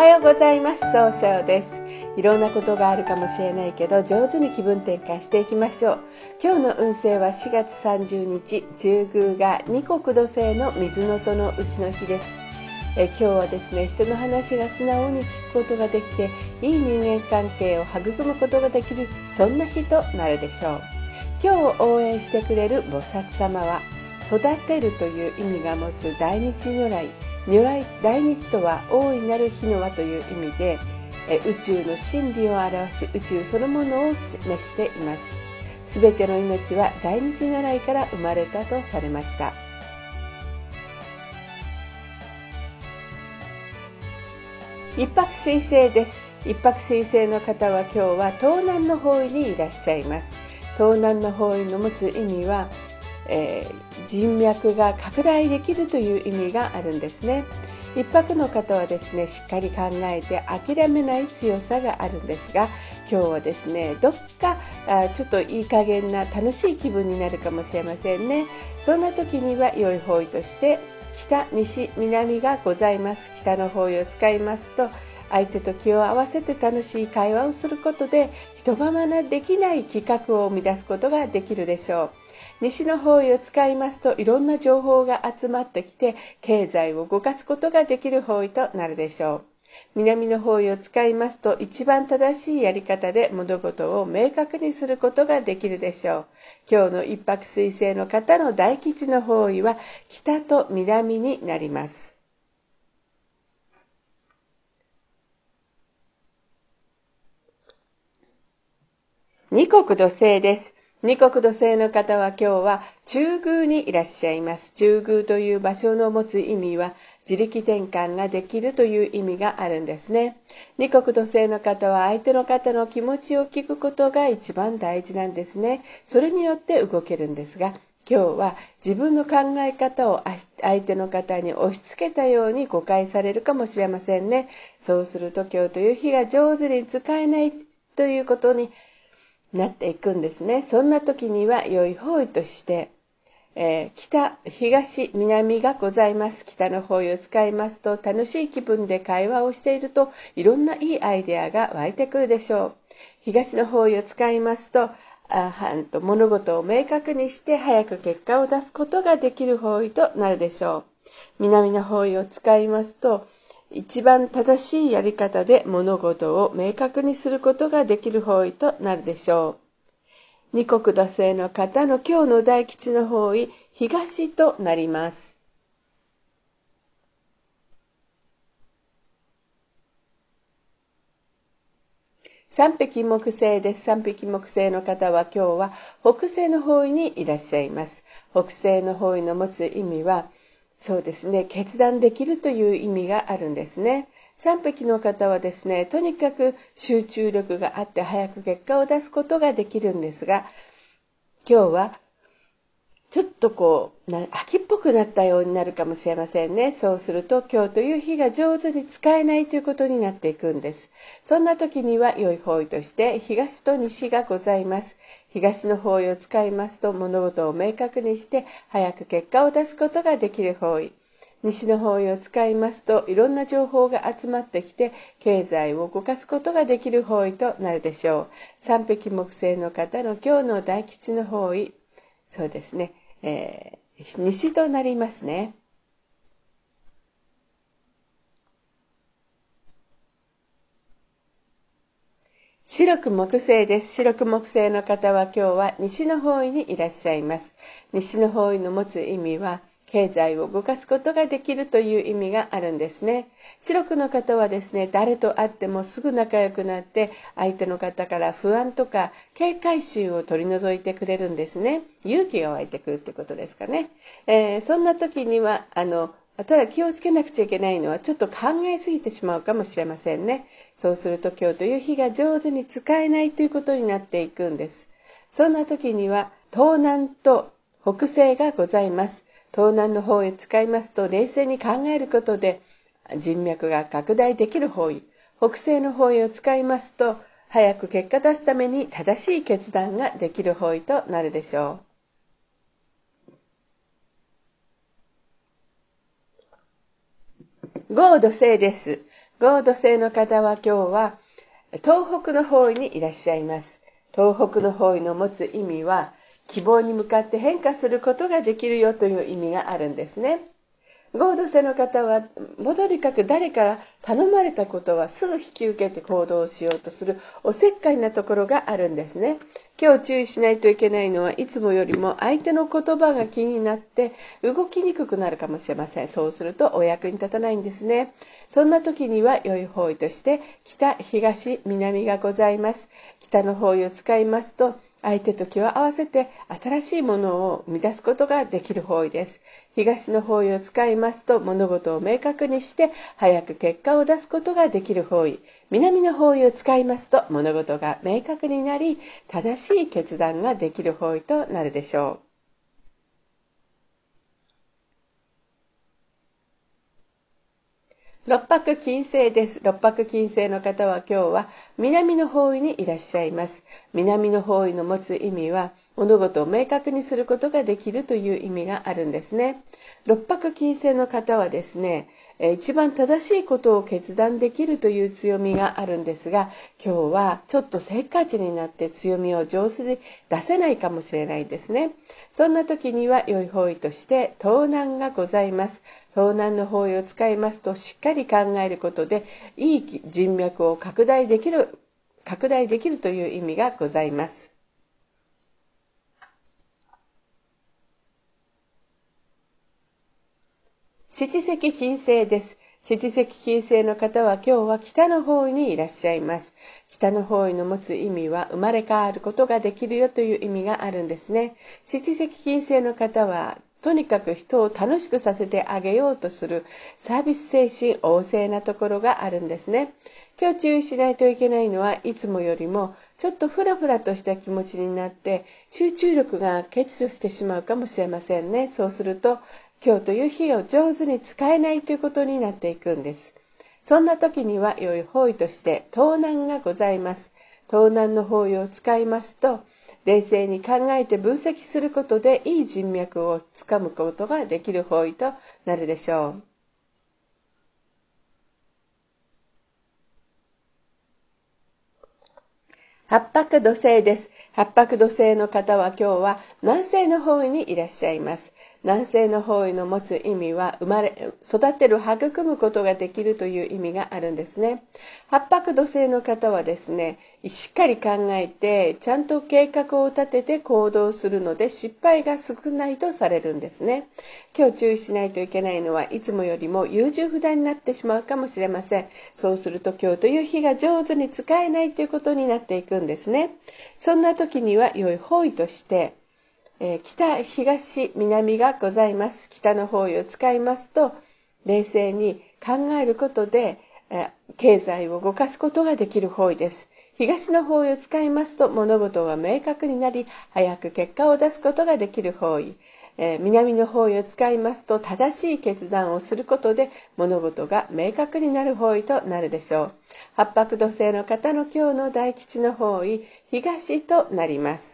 はようございます。総称です。いろんなことがあるかもしれないけど上手に気分転換していきましょう。今日の運勢は4月30日中宮が二国土星の水の戸の牛の日です。え今日はですね人の話が素直に聞くことができていい人間関係を育むことができるそんな日となるでしょう。今日応援してくれる菩薩様は育てるという意味が持つ大日如来。如来大日とは大いなる火の輪という意味で宇宙の真理を表し宇宙そのものを示しています。すべての命は大日如来から生まれたとされました。一泊水星です。一泊水星の方は今日は東南の方位にいらっしゃいます。東南の方位の持つ意味は、えー、人脈が拡大できるという意味があるんですね。一泊の方はですねしっかり考えて諦めない強さがあるんですが今日はですねどっかあちょっといい加減な楽しい気分になるかもしれませんね。そんな時には良い方位として北西南がございます。北の方位を使いますと相手と気を合わせて楽しい会話をすることで人がまなできない企画を生み出すことができるでしょう。西の方位を使いますといろんな情報が集まってきて経済を動かすことができる方位となるでしょう。南の方位を使いますと一番正しいやり方で物事を明確にすることができるでしょう。今日の一泊水星の方の大吉の方位は北と南になります。二国土星です。二国土星の方は今日は中宮にいらっしゃいます。中宮という場所の持つ意味は自力転換ができるという意味があるんですね。二国土星の方は相手の方の気持ちを聞くことが一番大事なんですね。それによって動けるんですが、今日は自分の考え方を相手の方に押し付けたように誤解されるかもしれませんね。そうすると今日という日が上手に使えないということになっていくんですね。そんな時には良い方位として、えー、北、東、南がございます。北の方位を使いますと楽しい気分で会話をしているといろんないいアイデアが湧いてくるでしょう。東の方位を使いますとあと物事を明確にして早く結果を出すことができる方位となるでしょう。南の方位を使いますと一番正しいやり方で物事を明確にすることができる方位となるでしょう。二国土星の方の今日の大吉の方位、東となります。三匹木星です。三匹木星の方は今日は北西の方位にいらっしゃいます。北西の方位の持つ意味は、そうですね。決断できるという意味があるんですね。3匹の方はですねとにかく集中力があって早く結果を出すことができるんですが今日はちょっとこう秋っぽくなったようになるかもしれませんね。そうすると今日という日が上手に使えないということになっていくんです。そんな時には良い方位として東と西がございます。東の方位を使いますと物事を明確にして早く結果を出すことができる方位。西の方位を使いますといろんな情報が集まってきて経済を動かすことができる方位となるでしょう。三匹木星の方の今日の大吉の方位そうですねえー、西となりますね。白く木星です。白く木星の方は今日は西の方位にいらっしゃいます。西の方位の持つ意味は経済を動かすことができるという意味があるんですね。白くの方はですね、誰と会ってもすぐ仲良くなって相手の方から不安とか警戒心を取り除いてくれるんですね。勇気が湧いてくるってことですかね。えー、そんな時には、あの、ただ気をつけなくちゃいけないのはちょっと考えすぎてしまうかもしれませんね。そうすると今日という日が上手に使えないということになっていくんです。そんな時には東南と北西がございます。東南の方へ使いますと冷静に考えることで人脈が拡大できる方位北西の方位を使いますと早く結果出すために正しい決断ができる方位となるでしょう。合土星です。合土星の方は今日は東北の方位にいらっしゃいます。東北の方位の持つ意味は希望に向かって変化することができるよという意味があるんですね。合同性の方はもとにかく誰から頼まれたことはすぐ引き受けて行動しようとするおせっかいなところがあるんですね。今日注意しないといけないのはいつもよりも相手の言葉が気になって動きにくくなるかもしれません。そうするとお役に立たないんですね。そんな時には良い方位として北東南がございます。北の方位を使いますと相手と気を合わせて新しいものを生み出すことができる方位です。東の方位を使いますと物事を明確にして早く結果を出すことができる方位。南の方位を使いますと物事が明確になり正しい決断ができる方位となるでしょう。六白金星です。六白金星の方は今日は南の方位にいらっしゃいます。南の方位の持つ意味は物事を明確にすることができるという意味があるんですね。六白金星の方はですね、一番正しいことを決断できるという強みがあるんですが今日はちょっとせっかちになって強みを上手に出せないかもしれないですね。そんな時には良い方位として盗難がございます。盗難の方位を使いますとしっかり考えることでいい人脈を拡大できる拡大できるという意味がございます。七石金星です。七石金星の方は今日は北の方位にいらっしゃいます。北の方位の持つ意味は生まれ変わることができるよという意味があるんですね。七石金星の方はとにかく人を楽しくさせてあげようとするサービス精神旺盛なところがあるんですね。今日注意しないといけないのはいつもよりもちょっとフラフラとした気持ちになって集中力が欠如してしまうかもしれませんね。そうすると今日という日を上手に使えないということになっていくんです。そんな時には良い方位として盗難がございます。盗難の方位を使いますと、冷静に考えて分析することでいい人脈をつかむことができる方位となるでしょう。八白土星です。八白土星の方は今日は南西の方位にいらっしゃいます。南西の方位の持つ意味は生まれ育てる育むことができるという意味があるんですね。八白土星の方はですねしっかり考えてちゃんと計画を立てて行動するので失敗が少ないとされるんですね。今日注意しないといけないのはいつもよりも優柔不断になってしまうかもしれません。そうすると今日という日が上手に使えないということになっていくんですね。そんな時には良い方位としてえ、北、東、南がございます。北の方位を使いますと、冷静に考えることで、え、経済を動かすことができる方位です。東の方位を使いますと物事が明確になり、早く結果を出すことができる方位。え、南の方位を使いますと正しい決断をすることで物事が明確になる方位となるでしょう。八白土星の方の今日の大吉の方位、東となります。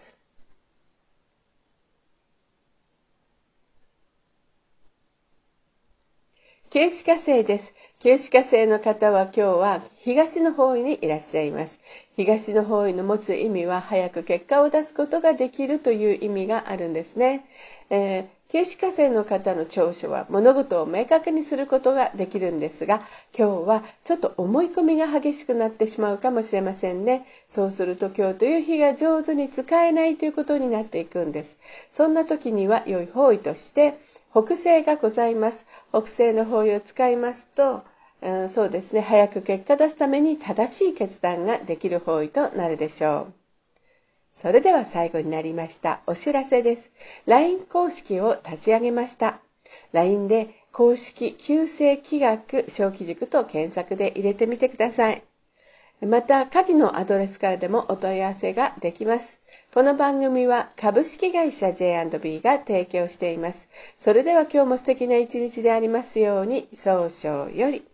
旧歯科星です。旧歯科星の方は今日は東の方位にいらっしゃいます。東の方位の持つ意味は早く結果を出すことができるという意味があるんですね。えー形視火星の方の長所は物事を明確にすることができるんですが今日はちょっと思い込みが激しくなってしまうかもしれませんねそうすると今日という日が上手に使えないということになっていくんですそんな時には良い方位として北西がございます。北西の方位を使いますと、うん、そうですね、早く結果出すために正しい決断ができる方位となるでしょう。それでは最後になりました。お知らせです。LINE 公式を立ち上げました。LINE で公式旧正気学小規塾と検索で入れてみてください。また、下記のアドレスからでもお問い合わせができます。この番組は株式会社 J&B が提供しています。それでは今日も素敵な一日でありますように、早々より。